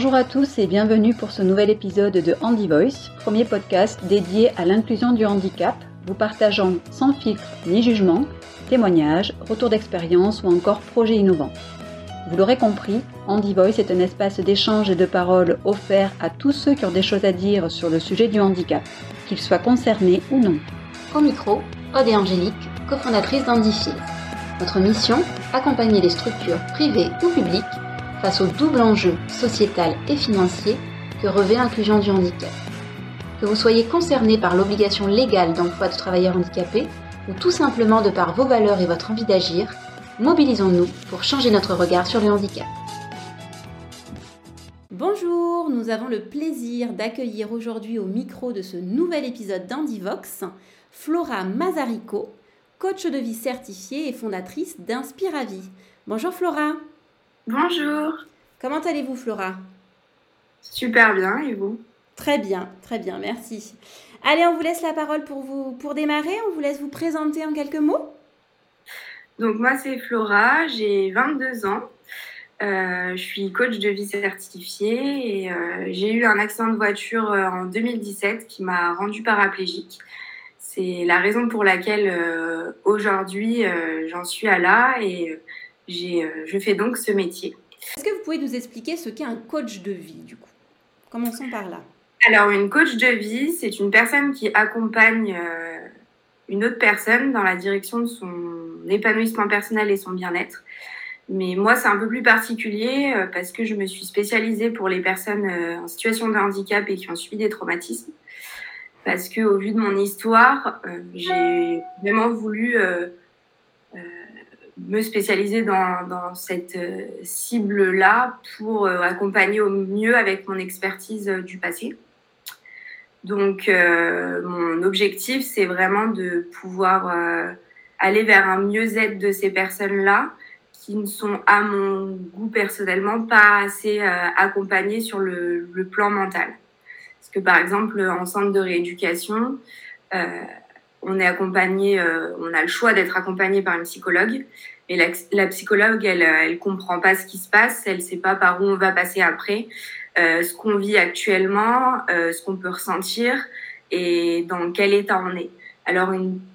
Bonjour à tous et bienvenue pour ce nouvel épisode de Handy Voice, premier podcast dédié à l'inclusion du handicap, vous partageant sans filtre ni jugement témoignages, retours d'expérience ou encore projets innovants. Vous l'aurez compris, Handy Voice est un espace d'échange et de parole offert à tous ceux qui ont des choses à dire sur le sujet du handicap, qu'ils soient concernés ou non. Au micro, Angélique, cofondatrices d'Handifies. Notre mission Accompagner les structures privées ou publiques face au double enjeu sociétal et financier que revêt l'inclusion du handicap. Que vous soyez concerné par l'obligation légale d'emploi de travailleurs handicapés ou tout simplement de par vos valeurs et votre envie d'agir, mobilisons-nous pour changer notre regard sur le handicap. Bonjour, nous avons le plaisir d'accueillir aujourd'hui au micro de ce nouvel épisode d'Andivox Flora Mazarico, coach de vie certifiée et fondatrice d'Inspiravie. Bonjour Flora. Bonjour. Comment allez-vous Flora? Super bien, et vous? Très bien, très bien, merci. Allez, on vous laisse la parole pour, vous, pour démarrer. On vous laisse vous présenter en quelques mots. Donc moi, c'est Flora, j'ai 22 ans. Euh, je suis coach de vie certifiée et euh, j'ai eu un accident de voiture euh, en 2017 qui m'a rendue paraplégique. C'est la raison pour laquelle aujourd'hui j'en suis à là et je fais donc ce métier. Est-ce que vous pouvez nous expliquer ce qu'est un coach de vie du coup? Commençons par là. Alors, une coach de vie, c'est une personne qui accompagne euh, une autre personne dans la direction de son épanouissement personnel et son bien-être. Mais moi, c'est un peu plus particulier euh, parce que je me suis spécialisée pour les personnes euh, en situation de handicap et qui ont subi des traumatismes. Parce que, au vu de mon histoire, j'ai vraiment voulu me spécialiser dans, cette cible-là pour accompagner au mieux avec mon expertise du passé. Donc, euh, mon objectif, c'est vraiment de pouvoir euh, aller vers un mieux-être de ces personnes-là qui ne sont, à mon goût personnellement, pas assez euh, accompagnées sur le, le, plan mental. Parce que, par exemple, en centre de rééducation, on est accompagné, on a le choix d'être accompagné par une psychologue. Et la, la psychologue, elle, elle comprend pas ce qui se passe, elle sait pas par où on va passer après. Euh, ce qu'on vit actuellement, euh, ce qu'on peut ressentir et dans quel état on est. Alors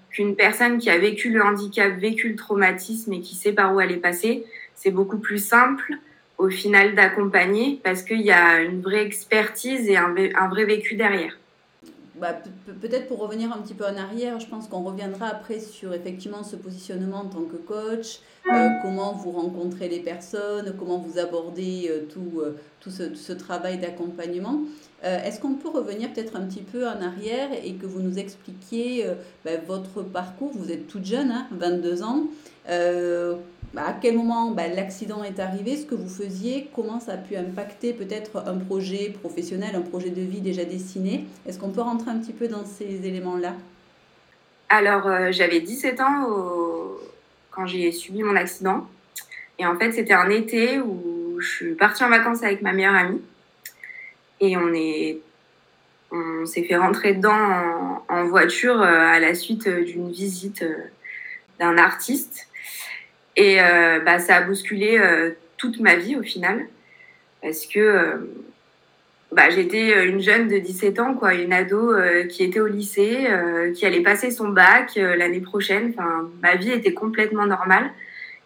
qu'une personne qui a vécu le handicap, vécu le traumatisme et qui sait par où elle est passée, c'est beaucoup plus simple au final d'accompagner parce qu'il y a une vraie expertise et un, un vrai vécu derrière. Bah, peut-être pour revenir un petit peu en arrière, je pense qu'on reviendra après sur effectivement ce positionnement en tant que coach, euh, comment vous rencontrez les personnes, comment vous abordez euh, tout, euh, tout ce, ce, travail d'accompagnement. Est-ce qu'on peut revenir peut-être un petit peu en arrière et que vous nous expliquiez bah, votre parcours? Vous êtes toute jeune, hein, 22 ans. Bah, à quel moment bah, l'accident est arrivé, ce que vous faisiez, comment ça a pu impacter peut-être un projet professionnel, un projet de vie déjà dessiné? Est-ce qu'on peut rentrer un petit peu dans ces éléments-là? Alors, euh, j'avais 17 ans quand j'ai subi mon accident. Et en fait, c'était un été où je suis partie en vacances avec ma meilleure amie. Et on est on s'est fait rentrer dedans en, voiture euh, à la suite d'une visite euh, d'un artiste. Et euh, bah, ça a bousculé euh, toute ma vie au final. Parce que euh, bah, j'étais une jeune de 17 ans, quoi, une ado qui était au lycée, qui allait passer son bac l'année prochaine. Enfin, ma vie était complètement normale.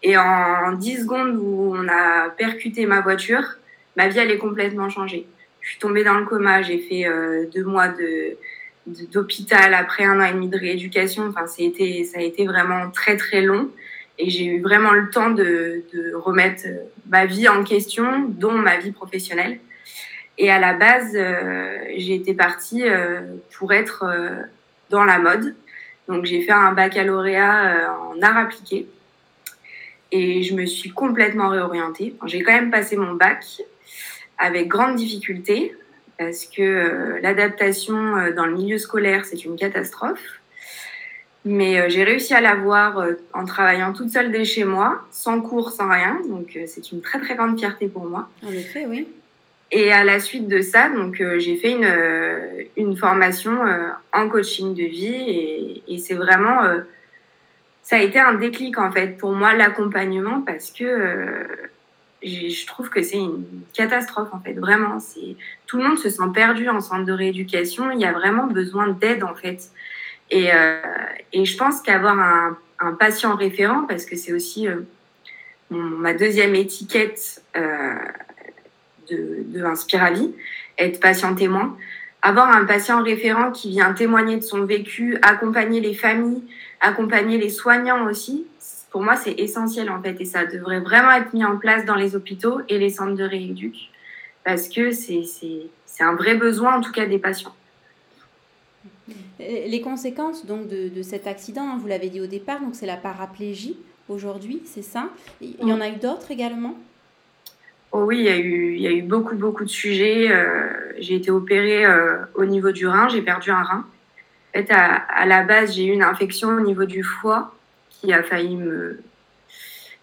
Et en 10 secondes où on a percuté ma voiture, ma vie allait complètement changer. Je suis tombée dans le coma, j'ai fait deux mois de d'hôpital après un an et demi de rééducation. Enfin, été, ça a été vraiment très très long. Et j'ai eu vraiment le temps de, de, remettre ma vie en question, dont ma vie professionnelle. Et à la base, euh, j'ai été partie euh, pour être euh, dans la mode. Donc j'ai fait un baccalauréat en art appliqué. Et je me suis complètement réorientée. J'ai quand même passé mon bac avec grande difficulté parce que l'adaptation dans le milieu scolaire, c'est une catastrophe. Mais euh, j'ai réussi à l'avoir euh, en travaillant toute seule dès chez moi, sans cours, sans rien. Donc euh, c'est une très très grande fierté pour moi. En effet, oui. Et à la suite de ça, donc j'ai fait une, une formation en coaching de vie et, et c'est vraiment ça a été un déclic en fait pour moi l'accompagnement parce que je trouve que c'est une catastrophe en fait, vraiment. C'est tout le monde se sent perdu en centre de rééducation. Il y a vraiment besoin d'aide en fait. Et, euh, et je pense qu'avoir un, un, patient référent, parce que c'est aussi euh, ma deuxième étiquette euh, de, de être patient témoin. Avoir un patient référent qui vient témoigner de son vécu, accompagner les familles, accompagner les soignants aussi, pour moi, c'est essentiel en fait. Et ça devrait vraiment être mis en place dans les hôpitaux et les centres de rééduc. Parce que c'est un vrai besoin, en tout cas, des patients. Les conséquences donc de, cet accident, hein, vous l'avez dit au départ, donc c'est la paraplégie aujourd'hui, c'est ça? Il y en a eu d'autres également? Oh oui, il y, a eu, beaucoup, beaucoup de sujets. Euh, j'ai été opérée euh, au niveau du rein, j'ai perdu un rein. En fait, à, la base, j'ai eu une infection au niveau du foie qui a failli me,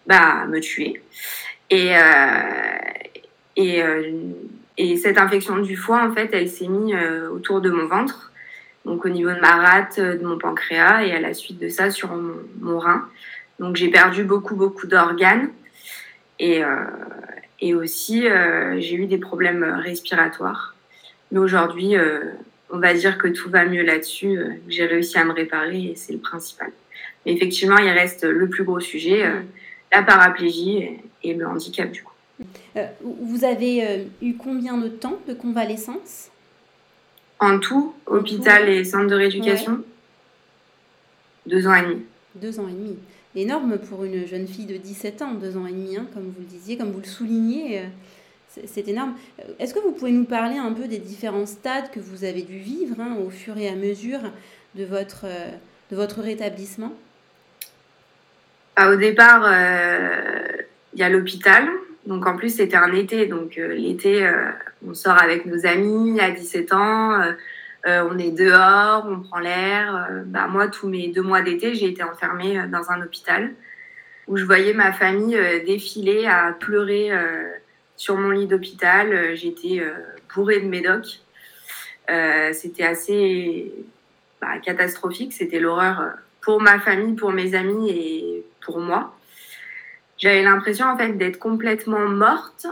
bah, me tuer. Et, euh, et, euh, et, cette infection du foie, en fait, elle s'est mise euh, autour de mon ventre, donc au niveau de ma rate, de mon pancréas, et à la suite de ça sur mon, rein. Donc j'ai perdu beaucoup, beaucoup d'organes. Et, et aussi, j'ai eu des problèmes respiratoires. Mais aujourd'hui, on va dire que tout va mieux là-dessus. J'ai réussi à me réparer et c'est le principal. Mais effectivement, il reste le plus gros sujet, euh, la paraplégie et, le handicap du coup. Euh, vous avez euh, eu combien de temps de convalescence? En tout, hôpital et centre de rééducation Deux ans et demi. Deux ans et demi. Énorme pour une jeune fille de 17 ans, deux ans et demi, hein, comme vous le disiez, comme vous le soulignez. c'est énorme. Est-ce que vous pouvez nous parler un peu des différents stades que vous avez dû vivre hein, au fur et à mesure de votre, de votre rétablissement? Bah, au départ, euh, il y a l'hôpital. Donc en plus, c'était un été. Donc euh, l'été, euh, on sort avec nos amis à 17 ans. on est dehors, on prend l'air. bah, moi, tous mes deux mois d'été, j'ai été enfermée dans un hôpital où je voyais ma famille défiler à pleurer sur mon lit d'hôpital. J'étais bourrée de médocs. c'était assez bah, catastrophique. C'était l'horreur pour ma famille, pour mes amis et pour moi. J'avais l'impression en fait d'être complètement morte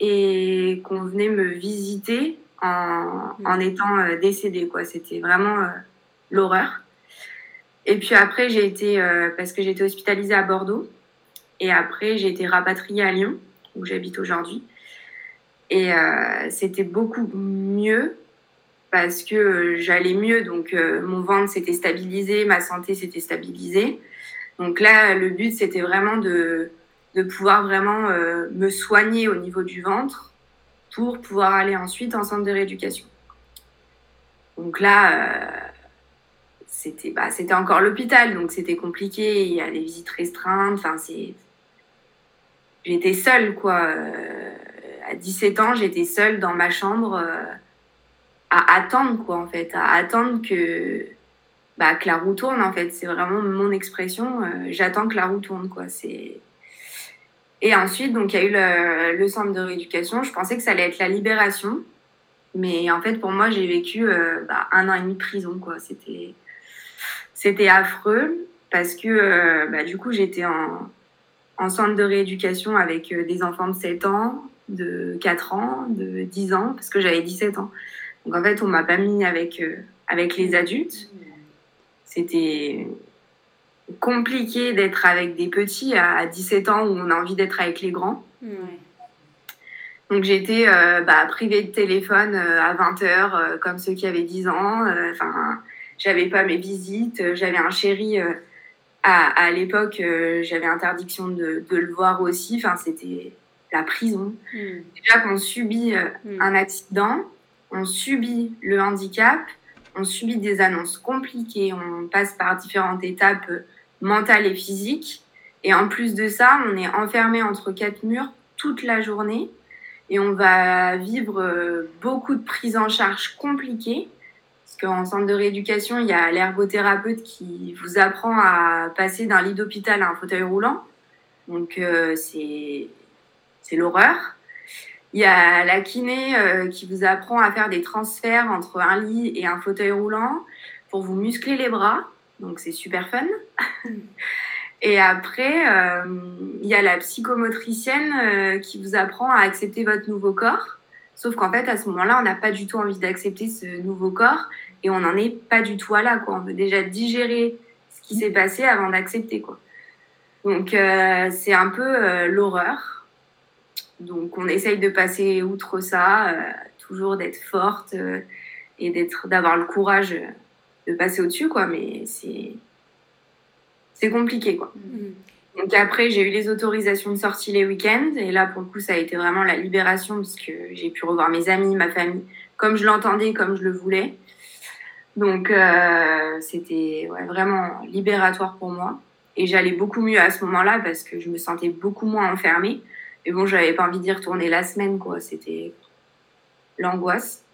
et qu'on venait me visiter en, mm. en étant euh, décédée. Quoi. C'était vraiment euh, l'horreur. Et puis après, j'ai été, euh, parce que j'étais hospitalisée à Bordeaux, et après, j'ai été rapatriée à Lyon, où j'habite aujourd'hui. Et c'était beaucoup mieux parce que j'allais mieux, donc mon ventre s'était stabilisé, ma santé s'était stabilisée. Donc là, le but, c'était vraiment de, de pouvoir vraiment euh, me soigner au niveau du ventre pour pouvoir aller ensuite en centre de rééducation. Donc là, euh, c'était bah, c'était encore l'hôpital, donc c'était compliqué. Il y a des visites restreintes. Enfin, j'étais seule quoi. Euh, à 17 ans, j'étais seule dans ma chambre à attendre quoi en fait, à attendre que bah, la roue tourne en fait. C'est vraiment mon expression. J'attends que la roue tourne quoi. C'est et ensuite donc il y a eu le, centre de rééducation. Je pensais que ça allait être la libération, mais en fait pour moi j'ai vécu euh, bah, un an et demi de prison. C'était affreux parce que euh, bah, du coup j'étais en en centre de rééducation avec des enfants de 7 ans, de 4 ans, de 10 ans, parce que j'avais 17 ans. Donc en fait, on m'a pas mis avec, avec les adultes c'était compliqué d'être avec des petits à 17 ans où on a envie d'être avec les grands. Donc j'étais euh, bah, privée de téléphone euh, à 20h euh, comme ceux qui avaient 10 ans. Enfin, j'avais pas mes visites. J'avais un chéri à, l'époque. j'avais interdiction de, le voir aussi. Enfin, c'était la prison. Mm. Déjà qu'on subit mm. un accident, on subit le handicap on subit des annonces compliquées, on passe par différentes étapes mentales et physiques. Et en plus de ça, on est enfermé entre quatre murs toute la journée et on va vivre euh, beaucoup de prises en charge compliquées. Parce qu'en centre de rééducation, il y a l'ergothérapeute qui vous apprend à passer d'un lit d'hôpital à un fauteuil roulant. Donc euh, c'est l'horreur. Il y a la kiné euh, qui vous apprend à faire des transferts entre un lit et un fauteuil roulant pour vous muscler les bras. Donc c'est super fun. Et après, euh, il y a la psychomotricienne euh, qui vous apprend à accepter votre nouveau corps. Sauf qu'en fait, à ce moment-là, on n'a pas du tout envie d'accepter ce nouveau corps et on n'en est pas du tout à là. Quoi. On veut déjà digérer ce qui s'est passé avant d'accepter. Quoi. Donc, euh, c'est un peu l'horreur. Donc, on essaye de passer outre ça, toujours d'être forte et d'être, d'avoir le courage de passer au-dessus. Quoi. Mais c'est c'est compliqué quoi. Mm. Donc après, j'ai eu les autorisations de sortie les week-ends et là pour le coup, ça a été vraiment la libération parce que j'ai pu revoir mes amis, ma famille, comme je l'entendais, comme je le voulais. Donc euh, c'était vraiment libératoire pour moi et j'allais beaucoup mieux à ce moment-là parce que je me sentais beaucoup moins enfermée. Et bon, j'avais pas envie d'y retourner la semaine quoi. C'était l'angoisse.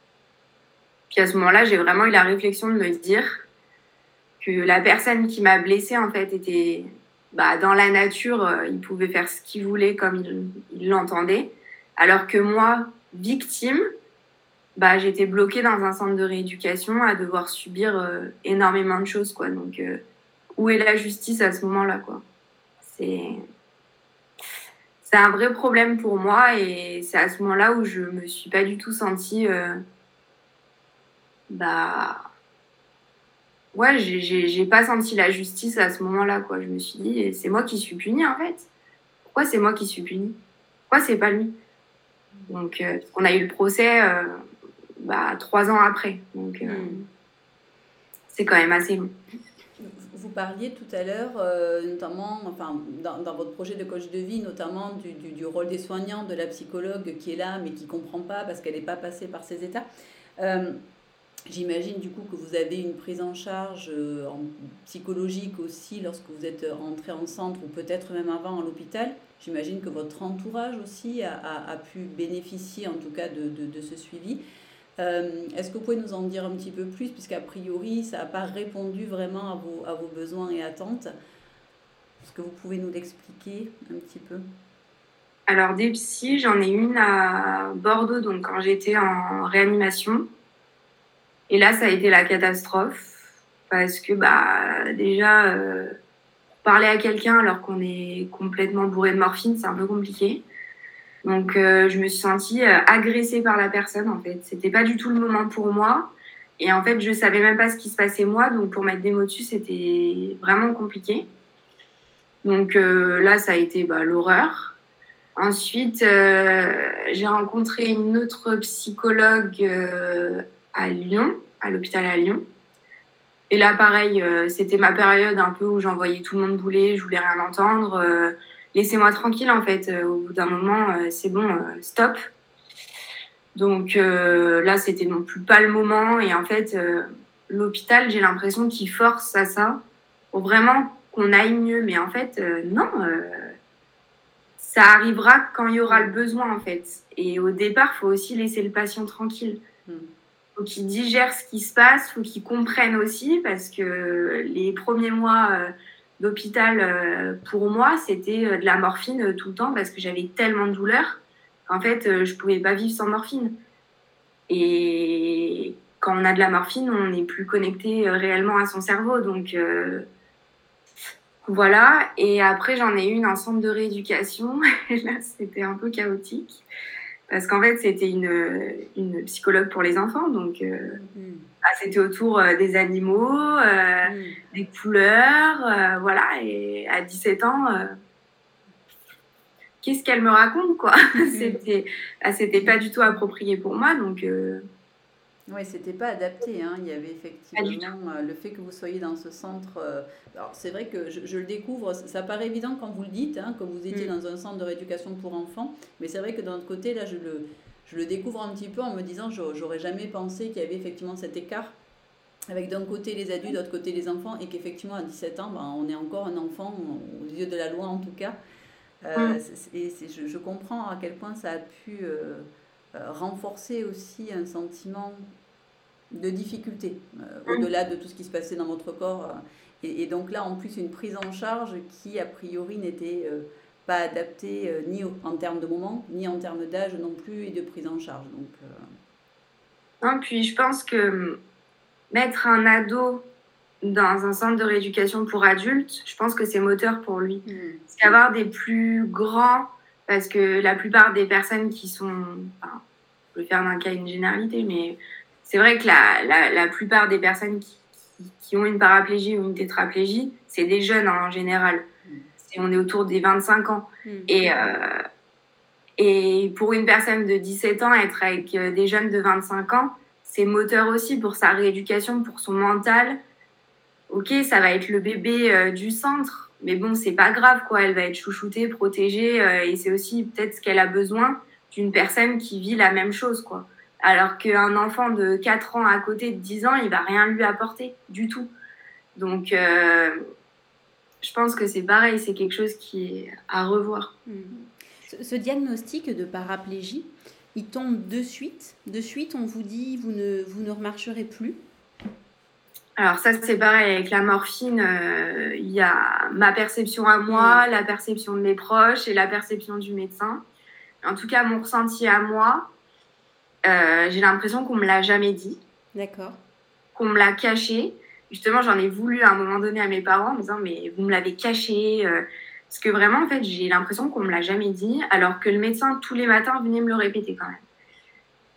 Puis à ce moment-là, j'ai vraiment eu la réflexion de me dire que la personne qui m'a blessée en fait était bah, dans la nature, euh, il pouvait faire ce qu'il voulait comme il l'entendait, alors que moi, victime, bah, j'étais bloquée dans un centre de rééducation à devoir subir euh, énormément de choses quoi. Donc euh, où est la justice à ce moment-là quoi? C'est c'est un vrai problème pour moi et c'est à ce moment-là où je me suis pas du tout sentie bah ouais, j'ai pas senti la justice à ce moment-là, quoi. Je me suis dit, c'est moi qui suis punie, en fait. Pourquoi c'est moi qui suis punie? Pourquoi c'est pas lui? Donc, euh, on a eu le procès euh, bah, trois ans après. Donc, euh, hmm. c'est quand même assez long. Vous parliez tout à l'heure, notamment, enfin, dans, dans, votre projet de coach de vie, notamment du, du, du, rôle des soignants, de la psychologue qui est là, mais qui comprend pas parce qu'elle n'est pas passée par ces états. J'imagine du coup que vous avez une prise en charge euh, psychologique aussi lorsque vous êtes entré en centre ou peut-être même avant à l'hôpital. J'imagine que votre entourage aussi a, a, pu bénéficier en tout cas de, de, de ce suivi. Euh, est-ce que vous pouvez nous en dire un petit peu plus puisqu'a priori ça n'a pas répondu vraiment à vos, à vos besoins et attentes? Est-ce que vous pouvez nous l'expliquer un petit peu? Alors des psys, j'en ai une à Bordeaux donc quand j'étais en réanimation. Et là, ça a été la catastrophe parce que bah déjà euh, parler à quelqu'un alors qu'on est complètement bourré de morphine, c'est un peu compliqué. Donc euh, je me suis sentie euh, agressée par la personne en fait. C'était pas du tout le moment pour moi. Et en fait, je savais même pas ce qui se passait moi, donc pour mettre des mots dessus, c'était vraiment compliqué. Donc là, ça a été bah, l'horreur. Ensuite, j'ai rencontré une autre psychologue à Lyon, à l'hôpital à Lyon. Et là, pareil, euh, c'était ma période un peu où j'envoyais tout le monde bouler, je voulais rien entendre. Euh, laissez-moi tranquille, en fait. Euh, au bout d'un moment, c'est bon, stop. Donc là, c'était non plus pas le moment. Et en fait, l'hôpital, j'ai l'impression qu'il force à ça pour vraiment qu'on aille mieux. Mais en fait, non. ça arrivera quand il y aura le besoin, en fait. Et au départ, faut aussi laisser le patient tranquille. Hmm faut qu'ils digèrent ce qui se passe, faut qu'ils comprennent aussi, parce que les premiers mois euh, d'hôpital, euh, pour moi, c'était euh, de la morphine tout le temps, parce que j'avais tellement de douleurs qu'en fait, je pouvais pas vivre sans morphine. Et quand on a de la morphine, on n'est plus connecté réellement à son cerveau, donc voilà. Et après, j'en ai eu une en centre de rééducation. Là, c'était un peu chaotique parce qu'en fait, c'était une, une, psychologue pour les enfants. Donc, euh, mm. bah, c'était autour euh, des animaux, euh, mm. des couleurs, voilà. Et à 17 ans, qu'est-ce qu'elle me raconte, quoi? Mm. C'était, c'était pas du tout approprié pour moi. Donc, oui, c'était pas adapté. Hein. Il y avait effectivement euh, le fait que vous soyez dans ce centre. Euh, alors, c'est vrai que je, le découvre, ça paraît évident quand vous le dites, hein, quand vous étiez mm. dans un centre de rééducation pour enfants. Mais c'est vrai que d'un autre côté, là, je le, je le découvre un petit peu en me disant j'aurais jamais pensé qu'il y avait effectivement cet écart avec d'un côté les adultes, d'autre côté les enfants, et qu'effectivement à 17 ans, ben, on est encore un enfant, aux yeux de la loi en tout cas. Euh, mm. et je, je, comprends à quel point ça a pu. Euh, renforcer aussi un sentiment de difficulté, euh, au-delà de tout ce qui se passait dans votre corps. Euh, et, donc là, en plus, une prise en charge qui, a priori, n'était pas adaptée ni en termes de moment, ni en termes d'âge non plus, et de prise en charge. Donc, puis je pense que mettre un ado dans un centre de rééducation pour adultes, je pense que c'est moteur pour lui. Mmh. Parce qu'avoir des plus grands, parce que la plupart des personnes qui sont, enfin, je vais faire d'un cas une généralité, mais c'est vrai que la, la, la, plupart des personnes qui, qui, ont une paraplégie ou une tétraplégie, c'est des jeunes en général. on est autour des 25 ans. Mmh. Et, euh, et pour une personne de 17 ans, être avec euh, des jeunes de 25 ans, c'est moteur aussi pour sa rééducation, pour son mental. Ok, ça va être le bébé euh, du centre, mais bon, c'est pas grave, quoi. Elle va être chouchoutée, protégée, euh, et c'est aussi peut-être ce qu'elle a besoin d'une personne qui vit la même chose, quoi. Alors qu'un enfant de 4 ans à côté de 10 ans, il va rien lui apporter du tout. Donc, euh, je pense que c'est pareil, c'est quelque chose qui est à revoir. Hmm. Ce diagnostic de paraplégie, il tombe de suite. De suite, on vous dit, vous ne, vous ne remarcherez plus. Alors ça, c'est pareil, avec la morphine, euh, il y a ma perception à moi, mm. la perception de mes proches et la perception du médecin. En tout cas, mon ressenti à moi, euh, j'ai l'impression qu'on me l'a jamais dit. D'accord. Qu'on me l'a caché. Justement, j'en ai voulu à un moment donné à mes parents en me disant, mais vous me l'avez caché. Euh, parce que vraiment, en fait, j'ai l'impression qu'on me l'a jamais dit, alors que le médecin, tous les matins, venait me le répéter quand même.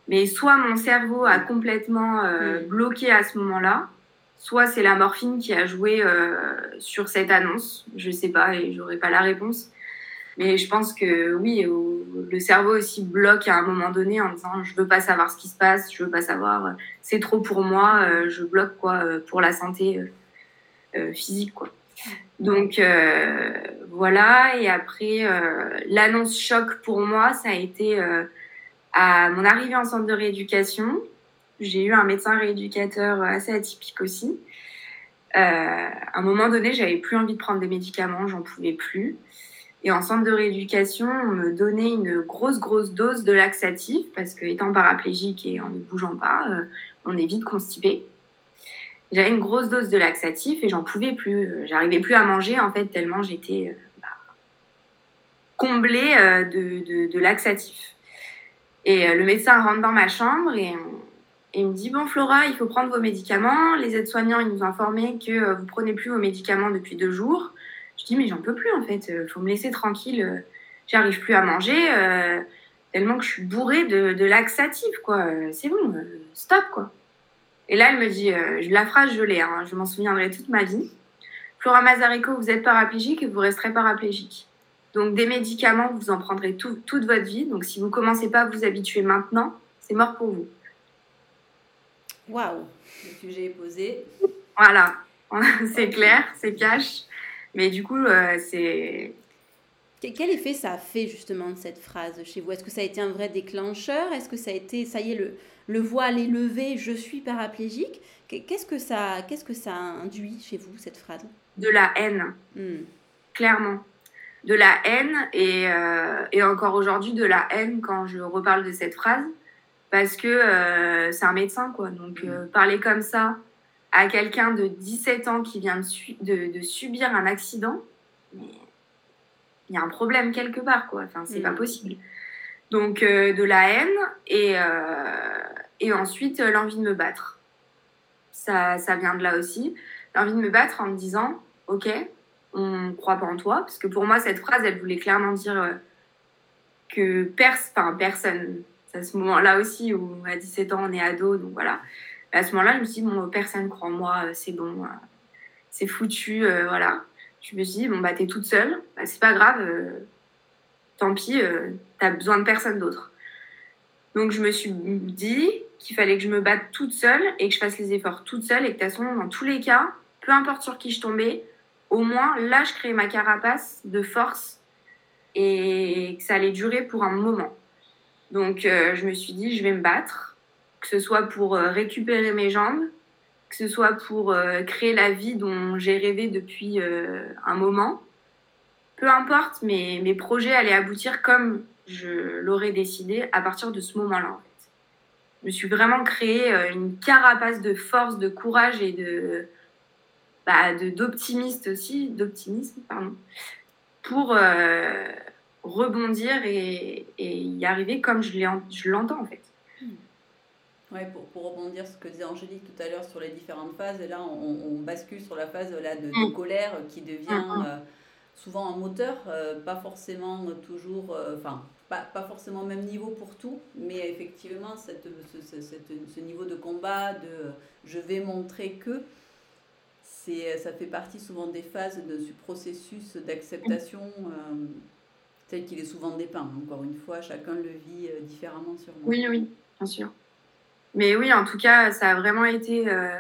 Mais soit mon cerveau a complètement mm. bloqué à ce moment-là, soit c'est la morphine qui a joué euh, sur cette annonce. Je sais pas et j'aurai pas la réponse. Mais je pense que oui, le cerveau aussi bloque à un moment donné en disant je veux pas savoir ce qui se passe, je veux pas savoir, c'est trop pour moi, euh, je bloque quoi pour la santé physique quoi. Donc euh, voilà, et après, euh, l'annonce choc pour moi, ça a été euh, à mon arrivée en centre de rééducation. J'ai eu un médecin rééducateur assez atypique aussi. à un moment donné, j'avais plus envie de prendre des médicaments, j'en pouvais plus. Et en centre de rééducation, on me donnait une grosse, grosse dose de laxatif parce que étant paraplégique et en ne bougeant pas, on est vite constipé. J'avais une grosse dose de laxatif et j'en pouvais plus. J'arrivais plus à manger en fait tellement j'étais euh, bah, comblée euh, de, de, laxatif. Et euh, le médecin rentre dans ma chambre et, il me dit bon Flora, il faut prendre vos médicaments. Les aides-soignants ils nous informaient que vous prenez plus vos médicaments depuis deux jours. Je dis mais j'en peux plus en fait. Faut me laisser tranquille. J'arrive plus à manger tellement que je suis bourrée de, de laxatif quoi. C'est bon, stop quoi. Et là, elle me dit, euh, la phrase, je l'ai, hein, je m'en souviendrai toute ma vie. Flora Mazarico, vous êtes paraplégique et vous resterez paraplégique. Donc, des médicaments, vous en prendrez toute votre vie. Donc, si vous commencez pas à vous habituer maintenant, c'est mort pour vous. Waouh Le sujet est posé. Voilà, c'est clair, c'est cash. Mais du coup, euh, c'est. Quel effet ça a fait justement cette phrase chez vous? Est-ce que ça a été un vrai déclencheur? Est-ce que ça a été, ça y est, le, le voile est levé, je suis paraplégique? Qu'est-ce que ça, qu'est-ce que ça induit chez vous cette phrase? De la haine, hmm. clairement. De la haine et, euh, et encore aujourd'hui de la haine quand je reparle de cette phrase parce que euh, c'est un médecin quoi. Donc euh, parler comme ça à quelqu'un de 17 ans qui vient de, de, subir un accident, il y a un problème quelque part quoi. Enfin c'est pas hmm. possible. Donc de la haine et et ensuite, euh, l'envie de me battre. Ça, ça vient de là aussi. L'envie de me battre en me disant, OK, on ne croit pas en toi. Parce que pour moi, cette phrase, elle voulait clairement dire euh, que pers personne, à ce moment-là aussi où à 17 ans, on est ado, donc voilà. à ce moment-là, je me suis dit, bon, personne croit en moi, euh, c'est bon, c'est foutu, voilà. Je me suis dit, bon, bah, t'es toute seule, bah, c'est pas grave, tant pis, t'as besoin de personne d'autre. Donc je me suis dit qu'il fallait que je me batte toute seule et que je fasse les efforts toute seule et que de toute façon, dans tous les cas, peu importe sur qui je tombais, au moins là, je créais ma carapace de force et que ça allait durer pour un moment. Donc euh, je me suis dit, je vais me battre, que ce soit pour euh, récupérer mes jambes, que ce soit pour euh, créer la vie dont j'ai rêvé depuis un moment. Peu importe, mais mes projets allaient aboutir comme je l'aurais décidé à partir de ce moment-là. En fait. Je me suis vraiment créé euh, une carapace de force, de courage et de bah, d'optimiste aussi, d'optimisme, pardon, pour euh, rebondir et, et, y arriver comme je l'entends en fait. Ouais, pour, pour, rebondir sur ce que disait Angélique tout à l'heure sur les différentes phases, là on, bascule sur la phase là, de, mm. colère qui devient mm, mm. Euh, souvent un moteur, euh, pas forcément toujours, euh, enfin pas, pas, forcément au même niveau pour tout, mais effectivement cette, ce, ce, niveau de combat, de je vais montrer que, ça fait partie souvent des phases de ce processus d'acceptation tel qu'il est souvent dépeint. Encore une fois, chacun le vit différemment sur moi. Oui, oui, bien sûr. Mais oui, en tout cas, ça a vraiment été. Euh,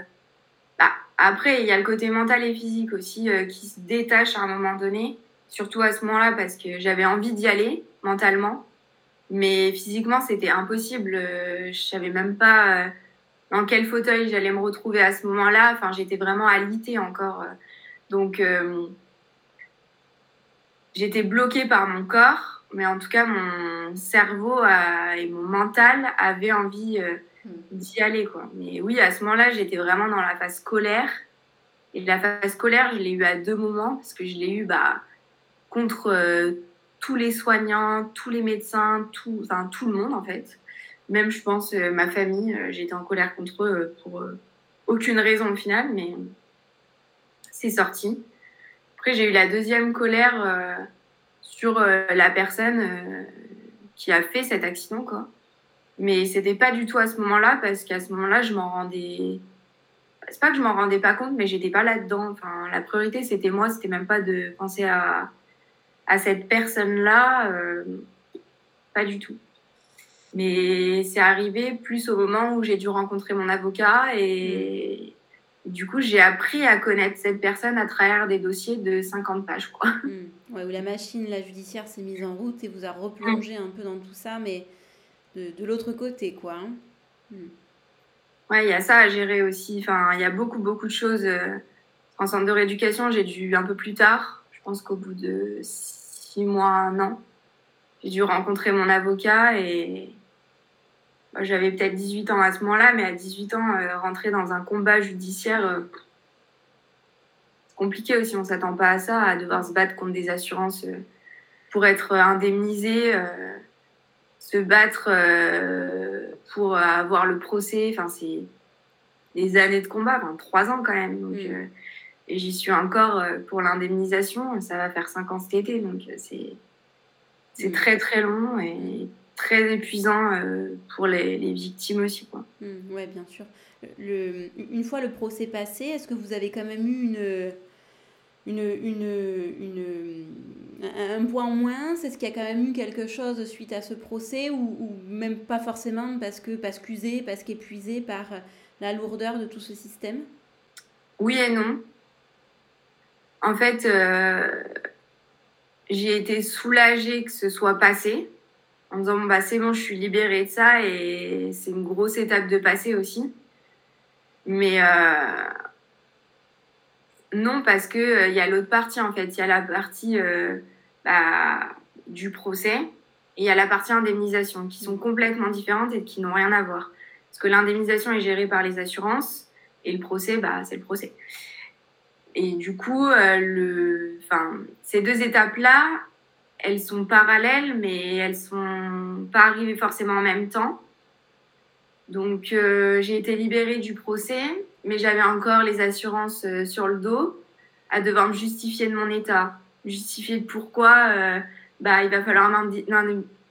bah, après, il y a le côté mental et physique aussi euh, qui se détache à un moment donné, surtout à ce moment-là parce que j'avais envie d'y aller mentalement, mais physiquement c'était impossible. Euh, je savais même pas dans quel fauteuil j'allais me retrouver à ce moment-là. Enfin, j'étais vraiment alitée encore. Donc, j'étais bloquée par mon corps, mais en tout cas, mon cerveau et mon mental avaient envie Mm. d'y aller. Quoi. Mais oui, à ce moment-là, j'étais vraiment dans la phase scolaire. Et la phase scolaire, je l'ai eu à deux moments, parce que je l'ai eu bah, contre euh, tous les soignants, tous les médecins, tout, enfin, tout le monde en fait. Même, je pense, euh, ma famille, euh, j'étais en colère contre eux pour aucune raison au final, mais c'est sorti. Après, j'ai eu la deuxième colère sur la personne qui a fait cet accident, quoi. Mais c'était pas du tout à ce moment-là parce qu'à ce moment-là, je m'en rendais. C'est pas que je m'en rendais pas compte, mais j'étais pas là-dedans. Enfin, la priorité, c'était moi, c'était même pas de penser à, à cette personne-là. Euh, pas du tout. Mais c'est arrivé plus au moment où j'ai dû rencontrer mon avocat et du coup, j'ai appris à connaître cette personne à travers des dossiers de 50 pages. Quoi. Ouais, où la machine la judiciaire s'est mise en route et vous a replongé un peu dans tout ça, mais de, l'autre côté, quoi. Hein. Hmm. Ouais, il y a ça à gérer aussi. Enfin, il y a beaucoup, beaucoup de choses. Euh, en centre de rééducation, j'ai dû un peu plus tard, je pense qu'au bout de six mois, un an, j'ai dû rencontrer mon avocat et j'avais peut-être 18 ans à ce moment-là, mais à 18 ans, euh, rentrer dans un combat judiciaire, euh, c'est compliqué aussi. On s'attend pas à ça, à devoir se battre contre des assurances pour être indemnisé se battre euh, pour avoir le procès. Enfin, c'est des années de combat, enfin, trois ans quand même. Donc, mm. euh, et j'y suis encore euh, pour l'indemnisation. Ça va faire cinq ans cet été, donc c'est c'est mm. très très long et très épuisant pour les, les, victimes aussi. Quoi. Mm, oui, bien sûr. Le, une fois le procès passé, est-ce que vous avez quand même eu une une, une, une, un point en moins? Est-ce qu'il y a quand même eu quelque chose suite à ce procès ou, même pas forcément parce que parce qu'usé, parce qu'épuisé par la lourdeur de tout ce système? Oui et non. En fait, euh, j'ai été soulagée que ce soit passé en disant bah, c'est bon, je suis libérée de ça et c'est une grosse étape de passer aussi. Mais euh, non, parce qu'il euh, y a l'autre partie, en fait. Il y a la partie euh, bah, du procès et il y a la partie indemnisation, qui sont complètement différentes et qui n'ont rien à voir. Parce que l'indemnisation est gérée par les assurances et le procès, bah, c'est le procès. Et du coup, le, ces deux étapes-là, elles sont parallèles, mais elles sont pas arrivées forcément en même temps. Donc, j'ai été libérée du procès mais j'avais encore les assurances euh, sur le dos, à devoir me justifier de mon état, justifier de pourquoi euh, bah, il va falloir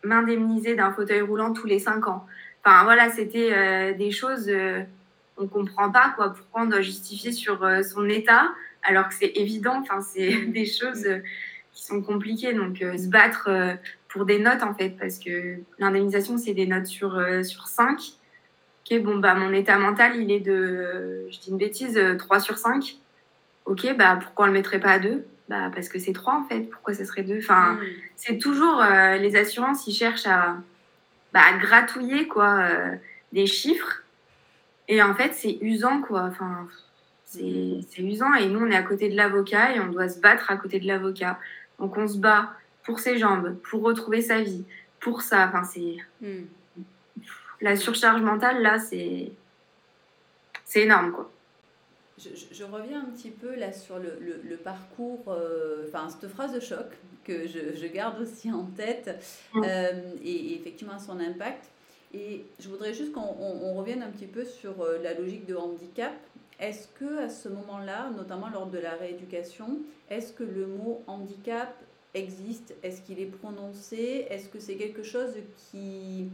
m'indemniser d'un fauteuil roulant tous les cinq ans. Enfin voilà, c'était euh, des choses, on comprend pas quoi, pourquoi on doit justifier sur son état, alors que c'est évident, enfin c'est des choses qui sont compliquées. Donc se battre pour des notes en fait, parce que l'indemnisation c'est des notes sur, sur 5 Ok, bon, bah, mon état mental, il est de, je dis une bêtise, 3 euh, sur 5. Ok, bah, pourquoi on le mettrait pas à 2 bah, Parce que c'est 3 en fait. Pourquoi ça serait 2 Enfin, hmm. c'est toujours, euh, les assurances, ils cherchent à, bah, gratouiller, quoi, euh, des chiffres. Et en fait, c'est usant, quoi. Enfin, c'est usant. Et nous, on est à côté de l'avocat et on doit se battre à côté de l'avocat. Donc, on se bat pour ses jambes, pour retrouver sa vie, pour ça. Enfin, c'est. Hmm la surcharge mentale, là, c'est, c'est énorme, quoi. Je, reviens un petit peu là sur le, le, parcours, euh, enfin cette phrase de choc que je, je garde aussi en tête euh, et, effectivement son impact. Et je voudrais juste qu'on revienne un petit peu sur euh, la logique de handicap. Est-ce que à ce moment-là, notamment lors de la rééducation, est-ce que le mot handicap existe? Est-ce qu'il est prononcé? Est-ce que c'est quelque chose qui,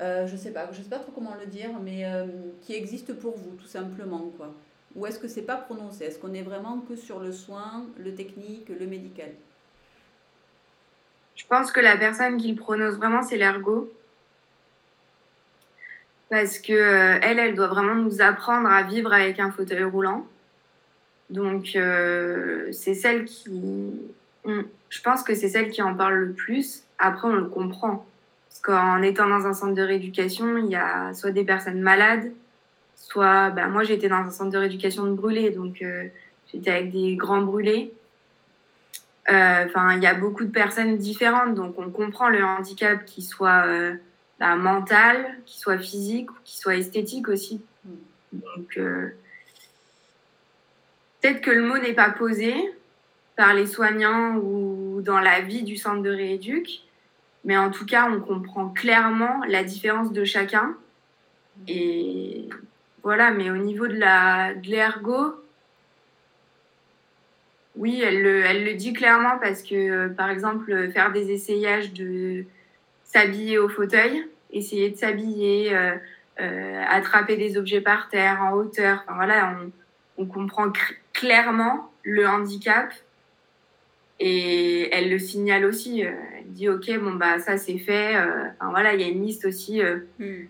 euh, je sais pas, je sais pas trop comment le dire, mais euh, qui existe pour vous tout simplement quoi. Ou est-ce que c'est pas prononcé? Est-ce qu'on est vraiment que sur le soin, le technique, le médical? Je pense que la personne qui le prononce vraiment, c'est l'ergo parce que euh, elle, elle doit vraiment nous apprendre à vivre avec un fauteuil roulant. Donc euh, c'est celle qui, je pense que c'est celle qui en parle le plus. Après, on le comprend. Parce qu'en étant dans un centre de rééducation, il y a soit des personnes malades, soit, ben, moi j'étais dans un centre de rééducation de brûlés, donc euh, j'étais avec des grands brûlés. Enfin, il y a beaucoup de personnes différentes, donc on comprend le handicap qui soit bah, mental, qu'il soit physique ou qu'il soit esthétique aussi. Donc, euh, peut-être que le mot n'est pas posé par les soignants ou dans la vie du centre de rééduc, mais en tout cas, on comprend clairement la différence de chacun. Et voilà, mais au niveau de la de l'ergo, oui, elle le, elle le dit clairement parce que, euh, par exemple, faire des essayages de s'habiller au fauteuil, essayer de s'habiller, euh, euh, attraper des objets par terre, en hauteur. Enfin, voilà, on, on comprend clairement le handicap et elle le signale aussi. Euh, elle dit ok, bon bah ça c'est fait. Enfin voilà, il y a une liste aussi hmm.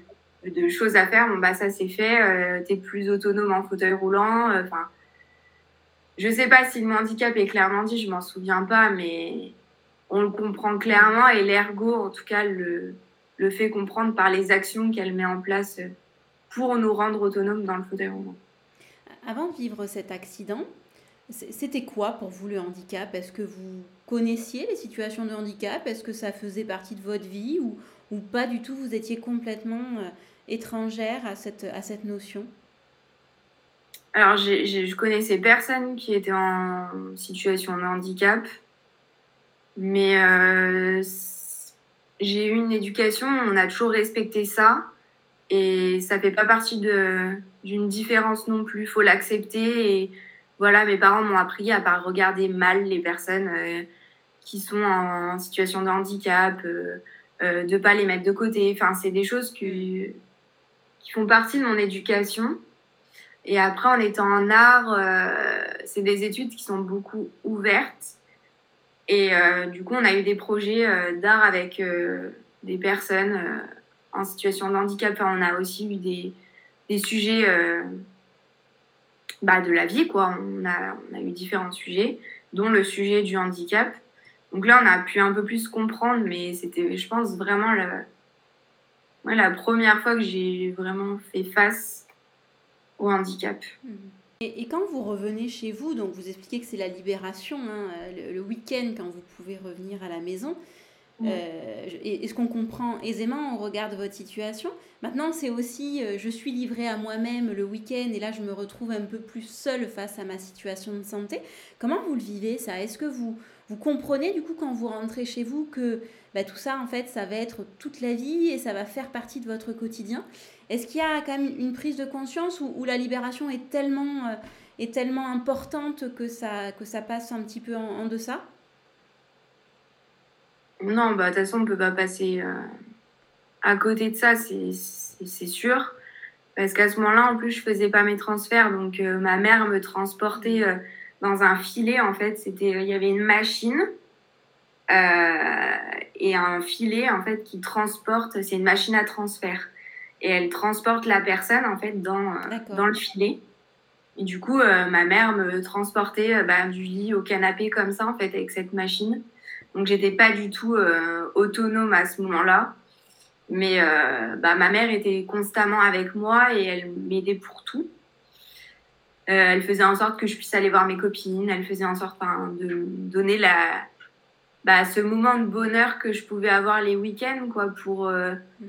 de choses à faire. Bon bah ça c'est fait. T'es plus autonome en fauteuil roulant. Enfin, je sais pas si le handicap est clairement dit, je m'en souviens pas, mais on le comprend clairement et l'ergo en tout cas le le fait comprendre par les actions qu'elle met en place pour nous rendre autonomes dans le fauteuil roulant. Avant de vivre cet accident, c'était quoi pour vous le handicap? Est-ce que vous connaissiez les situations de handicap? Est-ce que ça faisait partie de votre vie ou, ou pas du tout? Vous étiez complètement euh, étrangère à cette, à cette notion? Alors, je connaissais personne qui était en situation de handicap, mais euh, j'ai eu une éducation, on a toujours respecté ça. Et ça fait pas partie d'une différence non plus. Faut l'accepter. Et voilà, mes parents m'ont appris à pas regarder mal les personnes euh, qui sont en, situation de handicap, euh, euh, de pas les mettre de côté. Enfin, c'est des choses qui, qui font partie de mon éducation. Et après, en étant en art, euh, c'est des études qui sont beaucoup ouvertes. Et euh, du coup, on a eu des projets euh, d'art avec euh, des personnes en situation de handicap. On a aussi eu des, des sujets bah, de la vie, quoi. On a, on a eu différents sujets, dont le sujet du handicap. Donc là, on a pu un peu plus comprendre, mais c'était, je pense, vraiment la, la première fois que j'ai vraiment fait face au handicap. Mmh. Et, quand vous revenez chez vous, donc vous expliquez que c'est la libération, hein, le, week-end quand vous pouvez revenir à la maison, euh, et, ce qu'on comprend aisément on regarde votre situation? Maintenant, c'est aussi euh, je suis livrée à moi-même le week-end et là je me retrouve un peu plus seule face à ma situation de santé. Comment vous le vivez ça? Est-ce que vous, vous comprenez du coup quand vous rentrez chez vous que bah, tout ça en fait ça va être toute la vie et ça va faire partie de votre quotidien? Est-ce qu'il y a quand même une prise de conscience où, la libération est tellement, euh, est tellement importante que ça, que ça passe un petit peu en, deçà? Non, bah, de toute façon, on ne peut pas passer euh, à côté de ça, c'est sûr. Parce qu'à ce moment-là, en plus, je faisais pas mes transferts. Donc, euh, ma mère me transportait dans un filet, en fait. C'était, Il y avait une machine et un filet, en fait, qui transporte. C'est une machine à transfert et elle transporte la personne en fait dans, euh, dans le filet. Et du coup, euh, ma mère me transportait euh, bah, du lit au canapé comme ça en fait avec cette machine. Donc j'étais pas du tout autonome à ce moment-là. Mais bah, ma mère était constamment avec moi et elle m'aidait pour tout. elle faisait en sorte que je puisse aller voir mes copines. Elle faisait en sorte de donner la, bah, ce moment de bonheur que je pouvais avoir les week-ends quoi, pour, hmm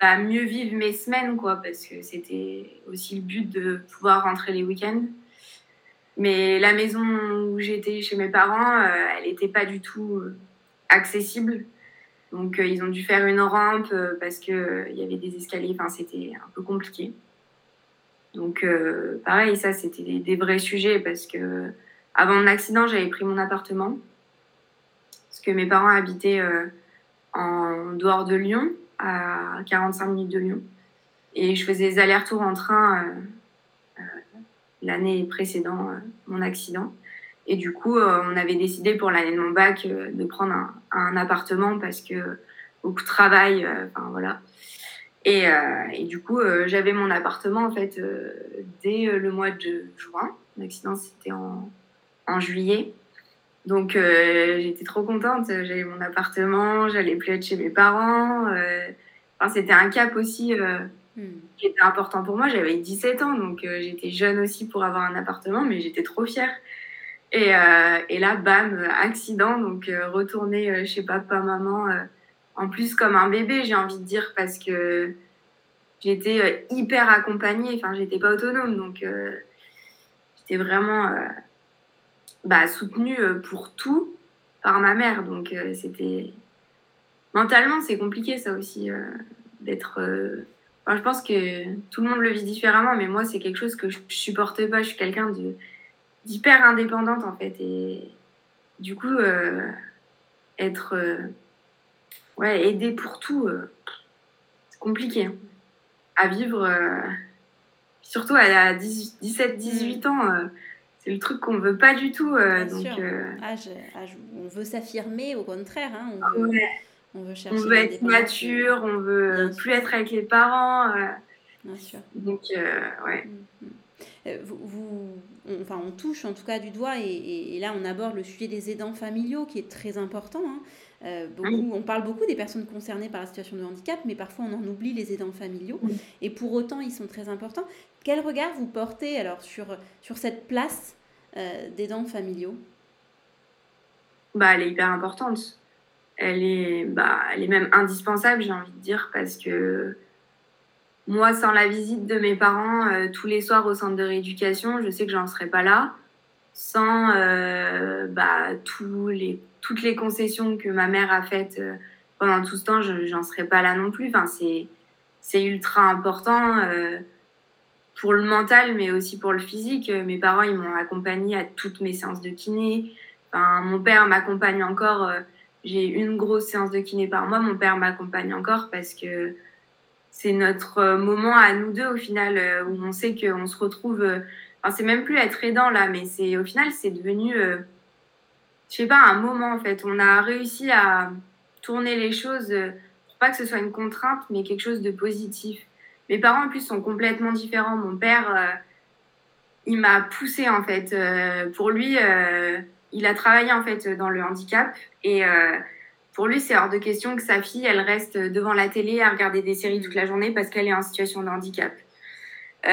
à mieux vivre mes semaines, quoi, parce que c'était aussi le but de pouvoir rentrer les week-ends. Mais la maison où j'étais chez mes parents, euh, elle n'était pas du tout euh, accessible. Donc, ils ont dû faire une rampe parce qu'il il y avait des escaliers. Enfin, c'était un peu compliqué. Donc, pareil, ça, c'était des, des, vrais sujets parce que avant mon accident, j'avais pris mon appartement. Parce que mes parents habitaient en dehors de Lyon, à 45 minutes de Lyon. Et je faisais des allers-retours en train euh, euh, l'année précédant euh, mon accident. Et du coup, on avait décidé pour l'année de mon bac de prendre un, appartement parce que beaucoup de travail, enfin voilà. Et, du coup, j'avais mon appartement en fait dès le mois de juin. L'accident c'était en, juillet. Donc j'étais trop contente. J'avais mon appartement, j'allais plus être chez mes parents. Enfin, c'était un cap aussi Hmm. qui était important pour moi. J'avais 17 ans, donc euh, j'étais jeune aussi pour avoir un appartement, mais j'étais trop fière. Et, euh, et, là, bam, accident, donc euh, retourner chez papa, maman, en plus comme un bébé, j'ai envie de dire, parce que j'étais hyper accompagnée, enfin, j'étais pas autonome, donc j'étais vraiment bah, soutenue pour tout par ma mère, donc c'était. Mentalement, c'est compliqué ça aussi, d'être je pense que tout le monde le vit différemment, mais moi, c'est quelque chose que je supporte pas. Je suis quelqu'un d'hyper indépendante, en fait. Et du coup, euh, être euh, ouais, aidée pour tout, euh, c'est compliqué. Hein. À vivre, surtout à 17-18 mm. ans, c'est le truc qu'on veut pas du tout. donc, on veut s'affirmer, au contraire. Hein, on veut être mature, on veut plus être avec les parents. Euh. Bien sûr. Donc, euh, ouais. Mm, mm. Euh, vous, on, enfin, on touche en tout cas du doigt et, là on aborde le sujet des aidants familiaux qui est très important. Hein. beaucoup, On parle beaucoup des personnes concernées par la situation de handicap, mais parfois on en oublie les aidants familiaux et pour autant ils sont très importants. Quel regard vous portez alors sur, sur cette place d'aidants familiaux? Bah, Elle est hyper importante elle est, bah, elle est même indispensable, j'ai envie de dire, parce que moi, sans la visite de mes parents euh, tous les soirs au centre de rééducation, je sais que j'en serais pas là. Sans euh, bah, tous les, toutes les concessions que ma mère a faites euh, pendant tout ce temps, j'en serais pas là non plus. Enfin, c'est ultra important pour le mental, mais aussi pour le physique. Mes parents, ils m'ont accompagné à toutes mes séances de kiné. Enfin, mon père m'accompagne encore j'ai une grosse séance de kiné par mois. Mon père m'accompagne encore parce que c'est notre euh, moment à nous deux au final euh, où on sait qu'on se retrouve. Euh, enfin, c'est même plus être aidant là, mais c'est au final c'est devenu, je sais pas, un moment en fait. On a réussi à tourner les choses pour pas que ce soit une contrainte, mais quelque chose de positif. Mes parents en plus sont complètement différents. Mon père, il m'a poussé en fait. pour lui il a travaillé en fait dans le handicap et euh, pour lui, c'est hors de question que sa fille, elle reste devant la télé à regarder des séries toute la journée parce qu'elle est en situation de handicap. Euh,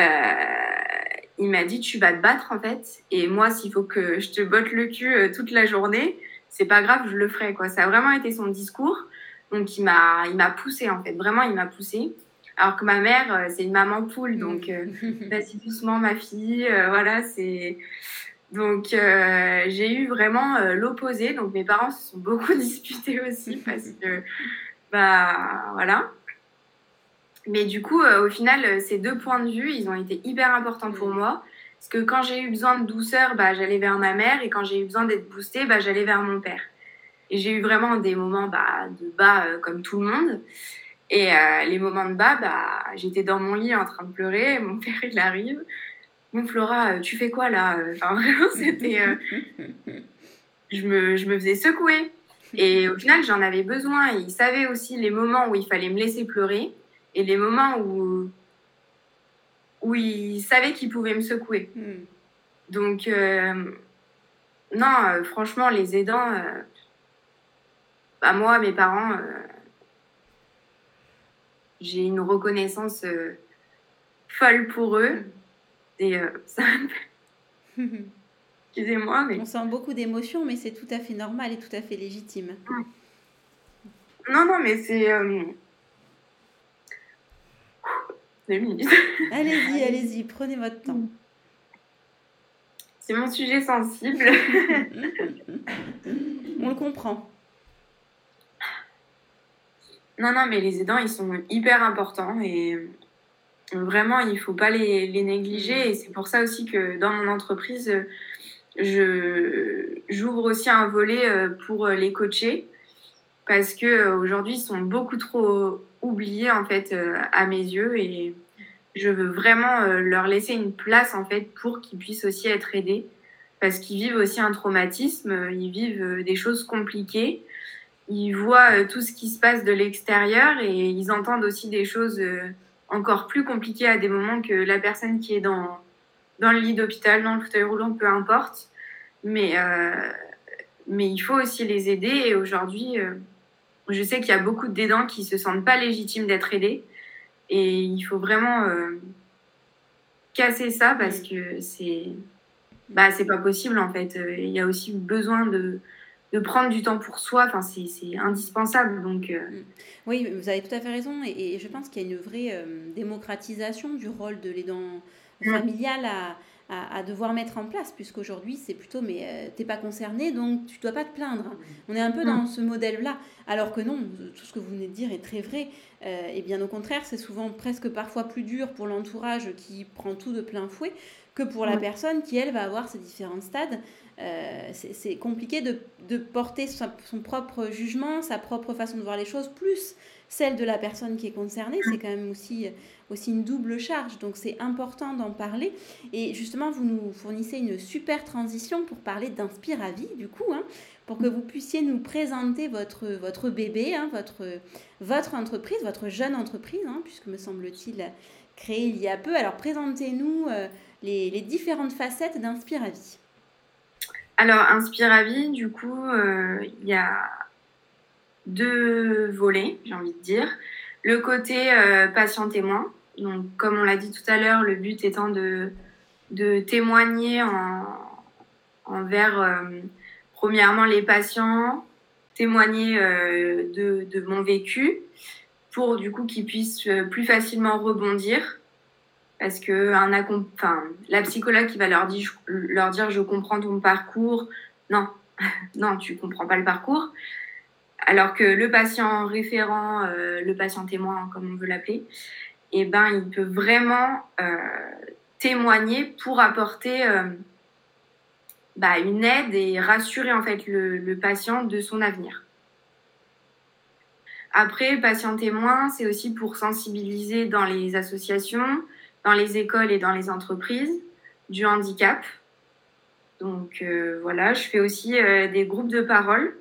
il m'a dit, tu vas te battre en fait. Et moi, s'il faut que je te botte le cul euh, toute la journée, c'est pas grave, je le ferai. Quoi. Ça a vraiment été son discours. Donc, il m'a, il m'a poussé en fait. Vraiment, il m'a poussé. Alors que ma mère, c'est une maman poule. Donc, vas-y doucement, ma fille. voilà, c'est donc euh, j'ai eu vraiment euh, l'opposé. Donc mes parents se sont beaucoup disputés aussi parce que bah voilà. Mais du coup, euh, au final, ces deux points de vue, ils ont été hyper importants pour moi. Parce que quand j'ai eu besoin de douceur, bah, j'allais vers ma mère. Et quand j'ai eu besoin d'être boostée, bah, j'allais vers mon père. Et j'ai eu vraiment des moments bah, de bas comme tout le monde. Et les moments de bas, bah, j'étais dans mon lit en train de pleurer. Mon père, il arrive. Bon, Flora, tu fais quoi là Enfin, vraiment, c'était. Euh, je, me, je me faisais secouer. Et au final, j'en avais besoin. il savait aussi les moments où il fallait me laisser pleurer et les moments où, où il savait qu'il pouvait me secouer. Hmm. Donc, euh, non, euh, franchement, les aidants, bah, moi, mes parents, j'ai une reconnaissance folle pour eux. Hmm. Et euh, ça. Excusez-moi, mais. On sent beaucoup d'émotions, mais c'est tout à fait normal et tout à fait légitime. Non, non, mais c'est. Euh... allez-y, allez-y, prenez votre temps. C'est mon sujet sensible. On le comprend. Non, non, mais les aidants, ils sont hyper importants et vraiment, il ne faut pas les, les négliger. Et c'est pour ça aussi que dans mon entreprise, je, j'ouvre aussi un volet euh, pour les coacher parce que euh, aujourd'hui, ils sont beaucoup trop oubliés en fait euh, à mes yeux. Et je veux vraiment leur laisser une place en fait pour qu'ils puissent aussi être aidés. Parce qu'ils vivent aussi un traumatisme, ils vivent des choses compliquées ils voient euh, tout ce qui se passe de l'extérieur et ils entendent aussi des choses euh, encore plus compliquées à des moments que la personne qui est dans, dans le lit d'hôpital, dans le fauteuil roulant, peu importe. Mais, euh, mais il faut aussi les aider. Et aujourd'hui, je sais qu'il y a beaucoup d'aidants qui se sentent pas légitimes d'être aidés. Et il faut vraiment casser ça parce que c'est bah, pas possible en fait. Il y a aussi besoin de de prendre du temps pour soi, enfin, c'est indispensable. Donc, euh. mm. Oui, vous avez tout à fait raison. Et, je pense qu'il y a une vraie euh, démocratisation du rôle de l'aidant familial à, à, devoir mettre en place, puisqu'aujourd'hui, c'est plutôt, mais euh, t'es pas concerné, donc tu dois pas te plaindre. On est un peu dans mm. ce modèle-là. Alors que non, tout ce que vous venez de dire est très vrai. et bien au contraire, c'est souvent presque parfois plus dur pour l'entourage qui prend tout de plein fouet que pour la personne qui, elle, va avoir ces différents stades. Euh, c'est compliqué de, de porter son, propre jugement, sa propre façon de voir les choses, plus celle de la personne qui est concernée. C'est quand même aussi, aussi une double charge. Donc c'est important d'en parler. Et justement, vous nous fournissez une super transition pour parler d'Inspire à vie, du coup, hein, pour que vous puissiez nous présenter votre, votre bébé, hein, votre, votre entreprise, votre jeune entreprise, hein, puisque me semble-t-il créée il y a peu. Alors présentez-nous euh, les, différentes facettes d'Inspire à vie. Alors, Inspire à vie, du coup, euh, il y a deux volets, j'ai envie de dire. Le côté euh, patient-témoin. Donc, comme on l'a dit tout à l'heure, le but étant de, de témoigner en, envers, euh, premièrement, les patients, témoigner de, de, mon vécu pour, du coup, qu'ils puissent plus facilement rebondir parce que la psychologue qui va leur dire, je comprends ton parcours, non, non, tu comprends pas le parcours. Alors que le patient référent, euh, le patient témoin, comme on veut l'appeler, eh ben, il peut vraiment euh, témoigner pour apporter euh, bah, une aide et rassurer en fait le, le patient de son avenir. Après, patient témoin, c'est aussi pour sensibiliser dans les associations, dans les écoles et dans les entreprises du handicap. Donc euh, voilà, je fais aussi euh, des groupes de parole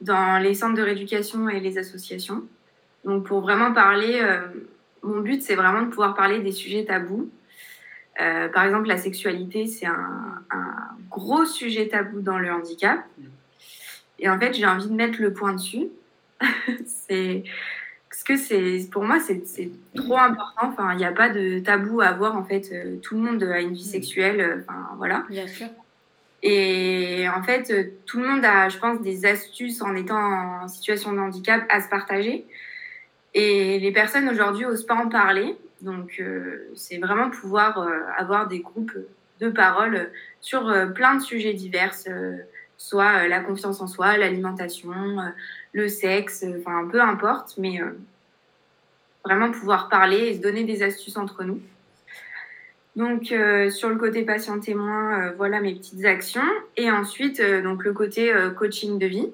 dans les centres de rééducation et les associations. Donc pour vraiment parler, euh, mon but c'est vraiment de pouvoir parler des sujets tabous. par exemple, la sexualité, c'est un, un, gros sujet tabou dans le handicap. Et en fait, j'ai envie de mettre le point dessus. c'est parce que c'est pour moi c'est trop important. Enfin il n'y a pas de tabou à avoir en fait euh, tout le monde a une vie sexuelle euh, enfin voilà. Bien sûr. Et en fait euh, tout le monde a je pense des astuces en étant en situation de handicap à se partager. Et les personnes aujourd'hui osent pas en parler. Donc c'est vraiment pouvoir avoir des groupes de parole sur plein de sujets divers soit la confiance en soi l'alimentation le sexe, enfin peu importe, mais euh, vraiment pouvoir parler et se donner des astuces entre nous. Donc euh, sur le côté patient témoin, euh, voilà mes petites actions. Et ensuite, donc le côté coaching de vie,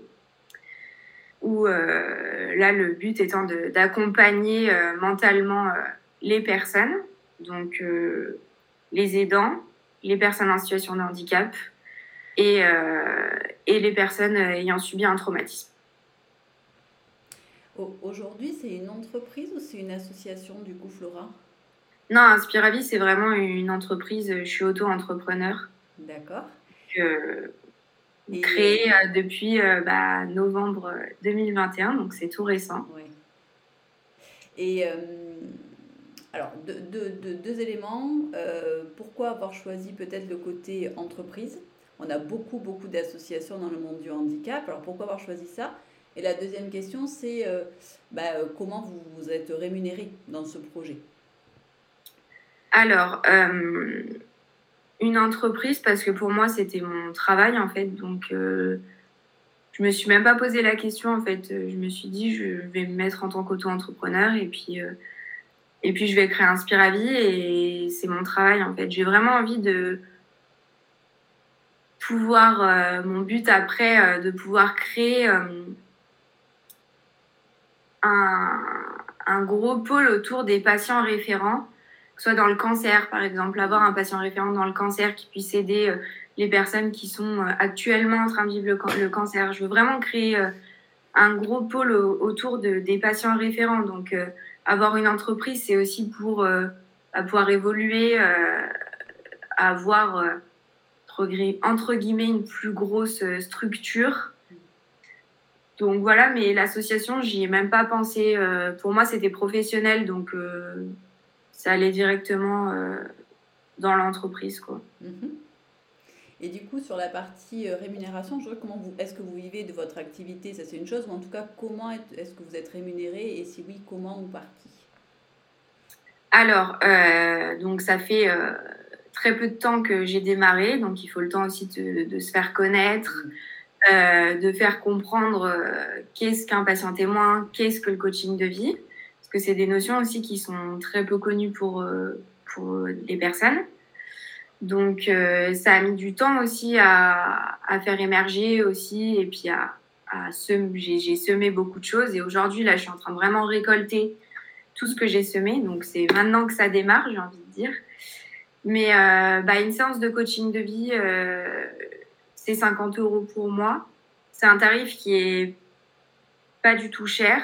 où là le but étant d'accompagner mentalement les personnes, donc les aidants, les personnes en situation de handicap et, et les personnes ayant subi un traumatisme. Aujourd'hui, c'est une entreprise ou c'est une association du coup, Flora? Non, Inspiravie, c'est vraiment une entreprise. Je suis auto-entrepreneur. D'accord. Euh, créée euh, depuis euh, bah, novembre 2021, donc c'est tout récent. Oui. Et alors, deux, éléments. pourquoi avoir choisi peut-être le côté entreprise? On a beaucoup, beaucoup d'associations dans le monde du handicap. Alors, pourquoi avoir choisi ça? Et la deuxième question, c'est euh, bah, euh, comment vous, vous, êtes rémunéré dans ce projet? Alors, euh, une entreprise, parce que pour moi, c'était mon travail, en fait. Donc, je je me suis même pas posé la question en fait. Je me suis dit je vais me mettre en tant qu'auto-entrepreneur et puis et puis je vais créer Inspiravie et c'est mon travail en fait. J'ai vraiment envie de pouvoir mon but après de pouvoir créer un, un gros pôle autour des patients référents, soit dans le cancer par exemple, avoir un patient référent dans le cancer qui puisse aider les personnes qui sont euh, actuellement en train de vivre le, cancer. Je veux vraiment créer euh, un gros pôle autour de, des patients référents. Donc, euh, avoir une entreprise, c'est aussi pour pouvoir évoluer, avoir entre guillemets une plus grosse structure. Donc voilà, mais l'association, j'y ai même pas pensé. pour moi, c'était professionnel, donc ça allait directement dans l'entreprise, quoi. Mm-hmm. Et du coup, sur la partie euh, rémunération, je vois comment vous, est-ce que vous vivez de votre activité? Ça, c'est une chose, ou en tout cas, comment est-ce que vous êtes rémunéré? Et si oui, comment ou par qui? Alors, euh, donc ça fait euh, très peu de temps que j'ai démarré, donc il faut le temps aussi de, se faire connaître, mmh. de faire comprendre qu'est-ce qu'un patient témoin, qu'est-ce que le coaching de vie, parce que c'est des notions aussi qui sont très peu connues pour, pour les personnes. Donc euh, ça a mis du temps aussi à, à faire émerger aussi et puis à, à semer. J'ai semé beaucoup de choses et aujourd'hui là je suis en train de vraiment récolter tout ce que j'ai semé. Donc c'est maintenant que ça démarre, j'ai envie de dire. Mais euh, bah, une séance de coaching de vie, euh, c'est 50 euros pour moi. C'est un tarif qui est pas du tout cher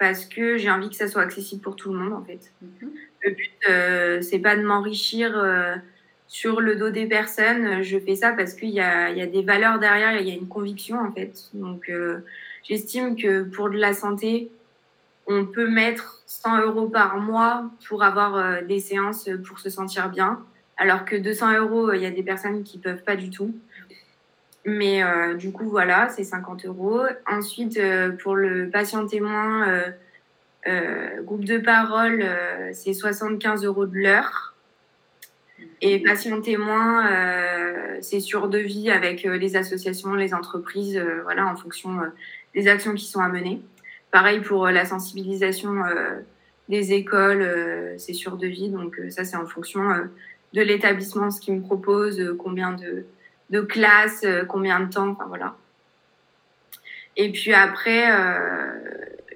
parce que j'ai envie que ça soit accessible pour tout le monde en fait. Mm-hmm. Le but, euh, c'est pas de m'enrichir euh, sur le dos des personnes. Je fais ça parce qu'il y a, y a, des valeurs derrière, il y a une conviction en fait. Donc j'estime que pour de la santé, on peut mettre 100 euros par mois pour avoir des séances pour se sentir bien, alors que 200 euros, il y a des personnes qui peuvent pas du tout. Mais euh, du coup, voilà, c'est 50 euros. Ensuite, pour le patient témoin, groupe de parole, c'est 75 euros de l'heure. Et patient témoin, euh, c'est sur devis avec euh, les associations, les entreprises, euh, voilà, en fonction des actions qui sont à mener. Pareil pour la sensibilisation des écoles, c'est sur devis, donc ça c'est en fonction de l'établissement, ce qu'il me propose, combien de, classes, combien de temps, enfin voilà. Et puis après,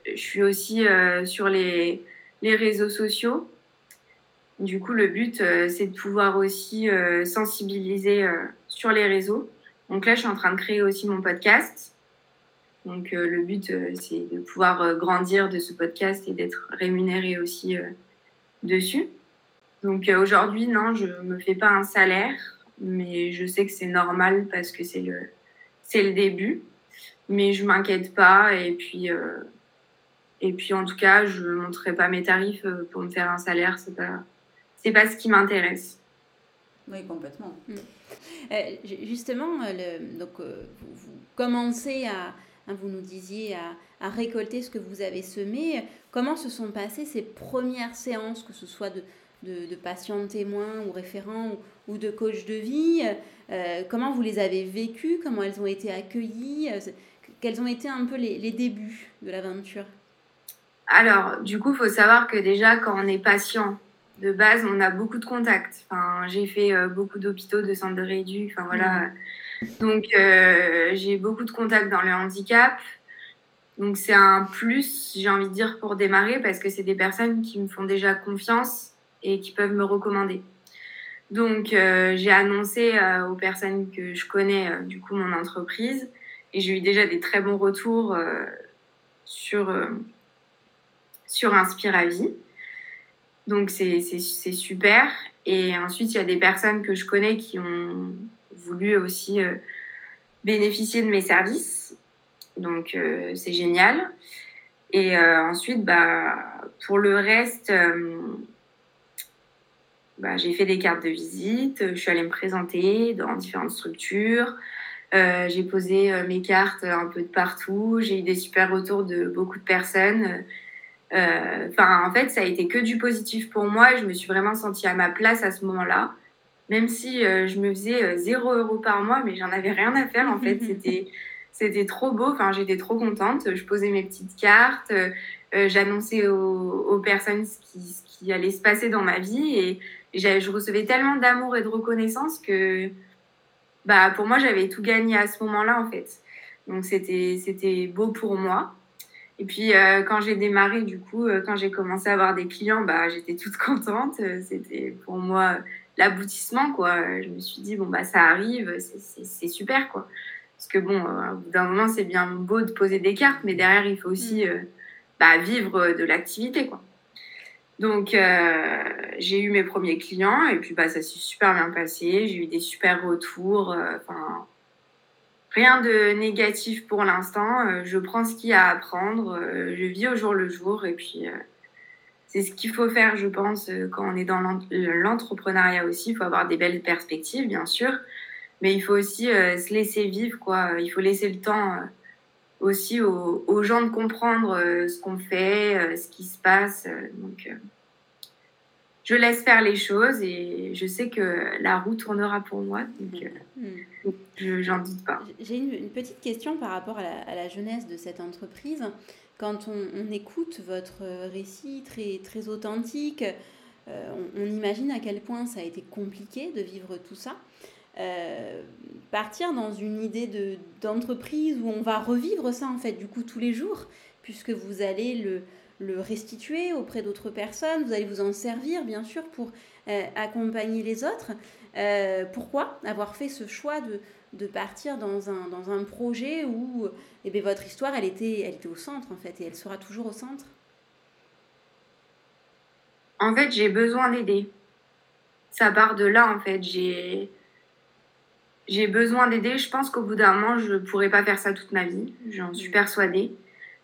je suis aussi sur les, réseaux sociaux. Du coup, le but, euh, c'est de pouvoir aussi euh, sensibiliser euh, sur les réseaux. Donc là, je suis en train de créer aussi mon podcast. Donc le but, c'est de pouvoir grandir de ce podcast et d'être rémunéré aussi dessus. Donc aujourd'hui, non, je ne me fais pas un salaire, mais je sais que c'est normal parce que c'est le, c'est le début. Mais je m'inquiète pas et puis, et puis en tout cas, je ne montrerai pas mes tarifs pour me faire un salaire. C'est pas, c'est pas ce qui m'intéresse. Oui, complètement. Mm. Euh, justement, euh, le, donc, euh, vous, commencez à, hein, vous nous disiez, à, à, récolter ce que vous avez semé. Comment se sont passées ces premières séances, que ce soit de, de, de patients témoins ou référents ou, ou, de coach de vie Comment vous les avez vécues Comment elles ont été accueillies Quels ont été un peu les, les débuts de l'aventure? Alors, du coup, il faut savoir que déjà, quand on est patient, de base, on a beaucoup de contacts. Enfin, j'ai fait euh, beaucoup d'hôpitaux, de centres de réédu. Enfin, voilà. Mm. Donc, euh, j'ai beaucoup de contacts dans le handicap. Donc, c'est un plus, j'ai envie de dire, pour démarrer parce que c'est des personnes qui me font déjà confiance et qui peuvent me recommander. Donc, euh, j'ai annoncé aux personnes que je connais, du coup, mon entreprise. Et j'ai eu déjà des très bons retours sur, sur Inspiravie. Donc c'est super. Et ensuite, il y a des personnes que je connais qui ont voulu aussi euh, bénéficier de mes services. Donc euh, c'est génial. Et euh, ensuite, bah, pour le reste, bah, j'ai fait des cartes de visite, je suis allée me présenter dans différentes structures. j'ai posé mes cartes un peu de partout. J'ai eu des super retours de beaucoup de personnes. Euh, enfin, en fait, ça a été que du positif pour moi. Je me suis vraiment sentie à ma place à ce moment-là. Même si euh, je me faisais 0 euh, euros par mois, mais j'en avais rien à faire. En fait, c'était C'était trop beau. Enfin, j'étais trop contente. Je posais mes petites cartes. J'annonçais aux, personnes ce qui, ce qui, allait se passer dans ma vie. Et je recevais tellement d'amour et de reconnaissance que bah, pour moi, j'avais tout gagné à ce moment-là, en fait. Donc, c'était beau pour moi. Et puis, euh, quand j'ai démarré, du coup, euh, quand j'ai commencé à avoir des clients, bah, j'étais toute contente. Euh, c'était pour moi l'aboutissement, quoi. Je me suis dit, bon, bah, ça arrive, c'est super, quoi. Parce que, bon, au bout d'un moment, c'est bien beau de poser des cartes, mais derrière, il faut aussi mm. bah, vivre de l'activité, quoi. Donc, j'ai eu mes premiers clients et puis, bah, ça s'est super bien passé. J'ai eu des super retours. Enfin, Rien de négatif pour l'instant. Euh, je prends ce qu'il y a à apprendre. Euh, je vis au jour le jour. Et puis, euh, c'est ce qu'il faut faire, je pense, quand on est dans l'entrepreneuriat aussi. Il faut avoir des belles perspectives, bien sûr. Mais il faut aussi se laisser vivre, quoi. Il faut laisser le temps aussi aux, aux, gens de comprendre ce qu'on fait, ce qui se passe. donc, je laisse faire les choses et je sais que la roue tournera pour moi. Donc, mm. je j'en doute pas. J'ai une, petite question par rapport à la, jeunesse de cette entreprise. Quand on, écoute votre récit très, très authentique, euh, on, imagine à quel point ça a été compliqué de vivre tout ça. Euh, partir dans une idée d'entreprise où on va revivre ça en fait du coup tous les jours puisque vous allez le, le restituer auprès d'autres personnes, vous allez vous en servir bien sûr pour euh, accompagner les autres. Euh, pourquoi avoir fait ce choix de, de partir dans un, dans un, projet où eh bien, votre histoire, elle était, elle était au centre en fait, et elle sera toujours au centre? En fait, j'ai besoin d'aider. Ça part de là, en fait. J'ai, j'ai besoin d'aider. Je pense qu'au bout d'un moment, je ne pourrais pas faire ça toute ma vie. J'en suis persuadée.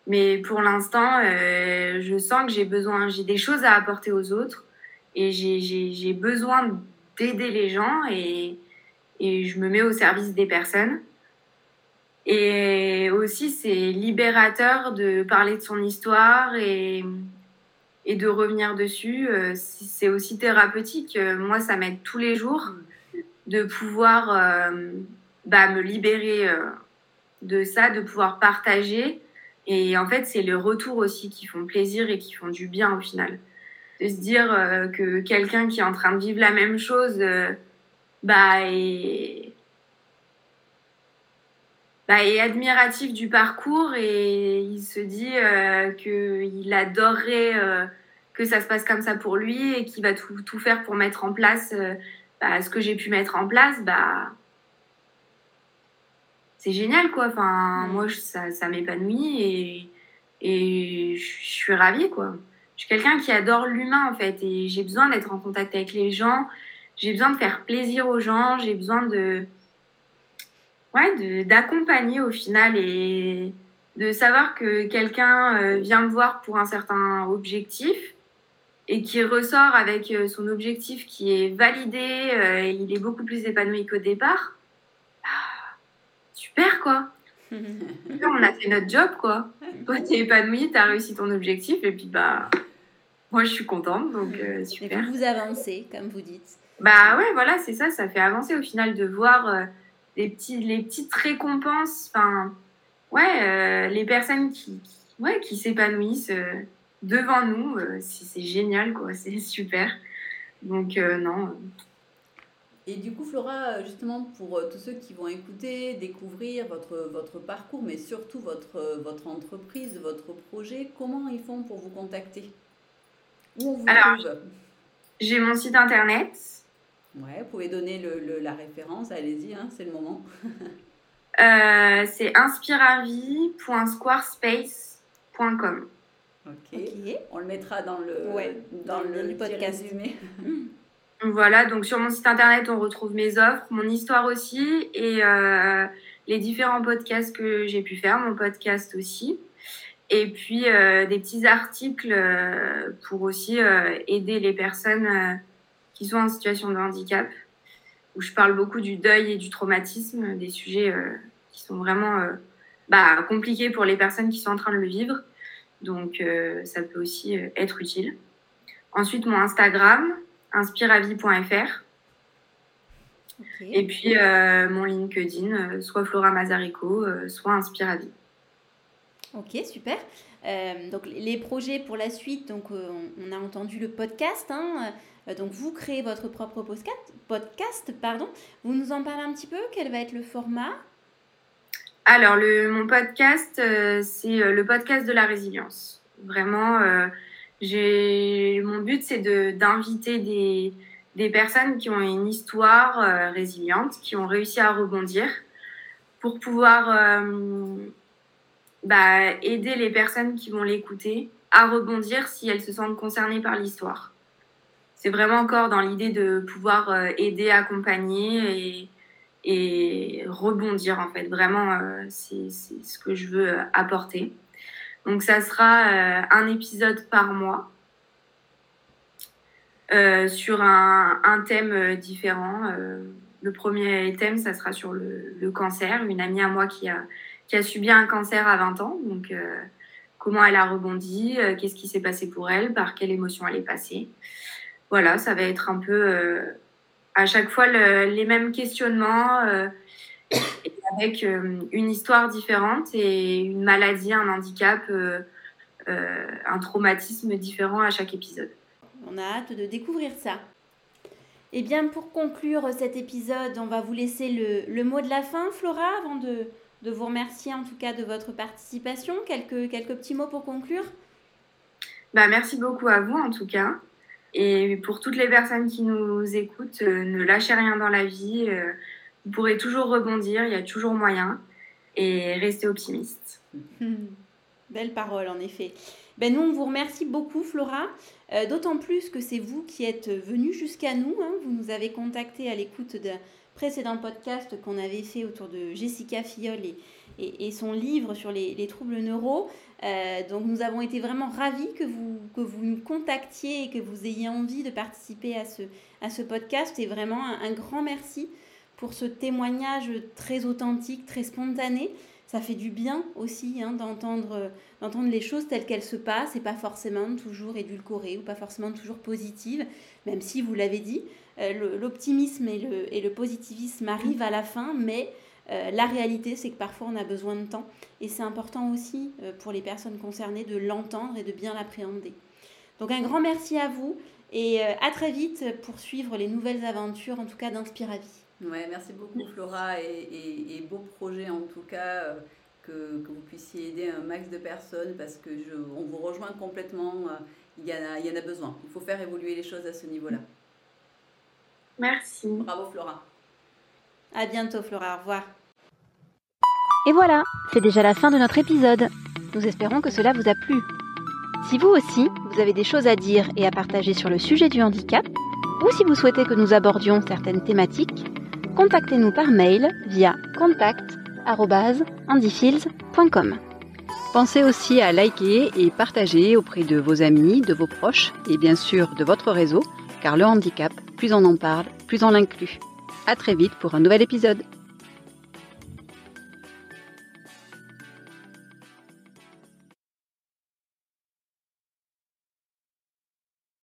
Mais pour l'instant, euh, je sens que j'ai besoin, j'ai des choses à apporter aux autres et j'ai besoin d'aider les gens et, et je me mets au service des personnes. Et aussi, c'est libérateur de parler de son histoire et, et de revenir dessus. Euh, c'est aussi thérapeutique. Moi, ça m'aide tous les jours de pouvoir euh, bah, me libérer de ça, de pouvoir partager et en fait, c'est le retour aussi qui font plaisir et qui font du bien au final. De se dire euh, que quelqu'un qui est en train de vivre la même chose, euh, bah, est, bah, est admiratif du parcours et il se dit euh, qu'il adorerait que ça se passe comme ça pour lui et qu'il va tout, tout, faire pour mettre en place bah, ce que j'ai pu mettre en place, bah, c'est génial, quoi. Enfin, moi, ça, ça m'épanouit et, et je suis ravie, quoi. Je suis quelqu'un qui adore l'humain, en fait, et j'ai besoin d'être en contact avec les gens. J'ai besoin de faire plaisir aux gens. J'ai besoin de, ouais, d'accompagner au final et de savoir que quelqu'un euh, vient me voir pour un certain objectif et qui ressort avec euh, son objectif qui est validé, euh, et il est beaucoup plus épanoui qu'au départ super, quoi. on a fait notre job, quoi. Toi, t'es épanoui, t'as réussi ton objectif, et puis, bah, moi, je suis contente, donc euh, super. Et vous avancez, comme vous dites. Bah ouais, voilà, c'est ça, ça fait avancer au final de voir euh, les, petits, les petites récompenses, enfin, ouais, les personnes qui, ouais, qui s'épanouissent devant nous, c'est génial, quoi, c'est super. Donc, non, et du coup, Flora, justement, pour euh, tous ceux qui vont écouter, découvrir votre, votre parcours, mais surtout votre, euh, votre entreprise, votre projet, comment ils font pour vous contacter? Où on vous trouve? J'ai mon site internet. Ouais, vous pouvez donner le, la référence, allez-y, hein, c'est le moment. euh, c'est Ok, on le mettra dans le, dans, le, podcast. Résumé. Voilà, donc sur mon site internet, on retrouve mes offres, mon histoire aussi et euh, les différents podcasts que j'ai pu faire, mon podcast aussi. Et puis euh, des petits articles euh, pour aussi aider les personnes qui sont en situation de handicap, où je parle beaucoup du deuil et du traumatisme, des sujets qui sont vraiment bah, compliqués pour les personnes qui sont en train de le vivre. Donc ça peut aussi être utile. Ensuite, mon Instagram, inspiravie.fr. Et puis euh, mon LinkedIn, soit Flora Mazarico, soit Inspiravie. Ok, super. donc les projets pour la suite, donc on, a entendu le podcast. Hein, donc vous créez votre propre podcast, podcast, pardon. Vous nous en parlez un petit peu? Quel va être le format? Alors le, mon podcast, c'est le podcast de la résilience. Vraiment, j'ai mon but c'est d'inviter des, des personnes qui ont une histoire euh, résiliente, qui ont réussi à rebondir pour pouvoir euh, bah, aider les personnes qui vont l'écouter à rebondir si elles se sentent concernées par l'histoire. C'est vraiment encore dans l'idée de pouvoir euh, aider, accompagner et, et, rebondir en fait. Vraiment, c'est ce que je veux apporter. Donc ça sera un épisode par mois euh, sur un, thème euh, différent. Euh, le premier thème, ça sera sur le, le, cancer. Une amie à moi qui a, qui a subi un cancer à 20 ans. Donc, comment elle a rebondi, qu'est-ce qui s'est passé pour elle, par quelle émotion elle est passée. Voilà, ça va être un peu à chaque fois le, les mêmes questionnements avec une histoire différente et une maladie, un handicap, un traumatisme différent à chaque épisode. On a hâte de découvrir ça. Et eh bien, pour conclure cet épisode, on va vous laisser le, mot de la fin, Flora, avant de, vous remercier en tout cas de votre participation. Quelques, quelques petits mots pour conclure? Bah, Merci beaucoup à vous en tout cas. Et pour toutes les personnes qui nous écoutent, euh, ne lâchez rien dans la vie. Euh, vous pourrez toujours rebondir, il y a toujours moyen. Et restez optimiste. Belle parole, en effet. Ben, nous, on vous remercie beaucoup, Flora. Euh, d'autant plus que c'est vous qui êtes venu jusqu'à nous. Hein. Vous nous avez contacté à l'écoute d'un précédent podcast qu'on avait fait autour de Jessica Fillol et, et, son livre sur les, troubles neuro. Euh, donc nous avons été vraiment ravis que vous, que vous nous contactiez et que vous ayez envie de participer à ce, à ce podcast. Et vraiment un grand merci pour ce témoignage très authentique, très spontané ça fait du bien aussi hein, d'entendre, d'entendre les choses telles qu'elles se passent et pas forcément toujours édulcorées ou pas forcément toujours positives, même si vous l'avez dit, l'optimisme et le, positivisme arrivent à la fin, mais euh, la réalité c'est que parfois on a besoin de temps et c'est important aussi euh, pour les personnes concernées de l'entendre et de bien l'appréhender. Donc un grand merci à vous et à très vite pour suivre les nouvelles aventures, en tout cas d'Inspiravie. Ouais, merci beaucoup Flora et, beau projet en tout cas euh, que, vous puissiez aider un max de personnes parce que on vous rejoint complètement. Euh, il y en a besoin. Il faut faire évoluer les choses à ce niveau-là. Merci. Bravo Flora. À bientôt Flora, au revoir. Et voilà, c'est déjà la fin de notre épisode. Nous espérons que cela vous a plu. Si vous aussi, vous avez des choses à dire et à partager sur le sujet du handicap, ou si vous souhaitez que nous abordions certaines thématiques, contactez-nous par mail via contact.andyfields.com. Pensez aussi à liker et partager auprès de vos amis, de vos proches et bien sûr de votre réseau, car le handicap, plus on en parle, plus on l'inclut. À très vite pour un nouvel épisode.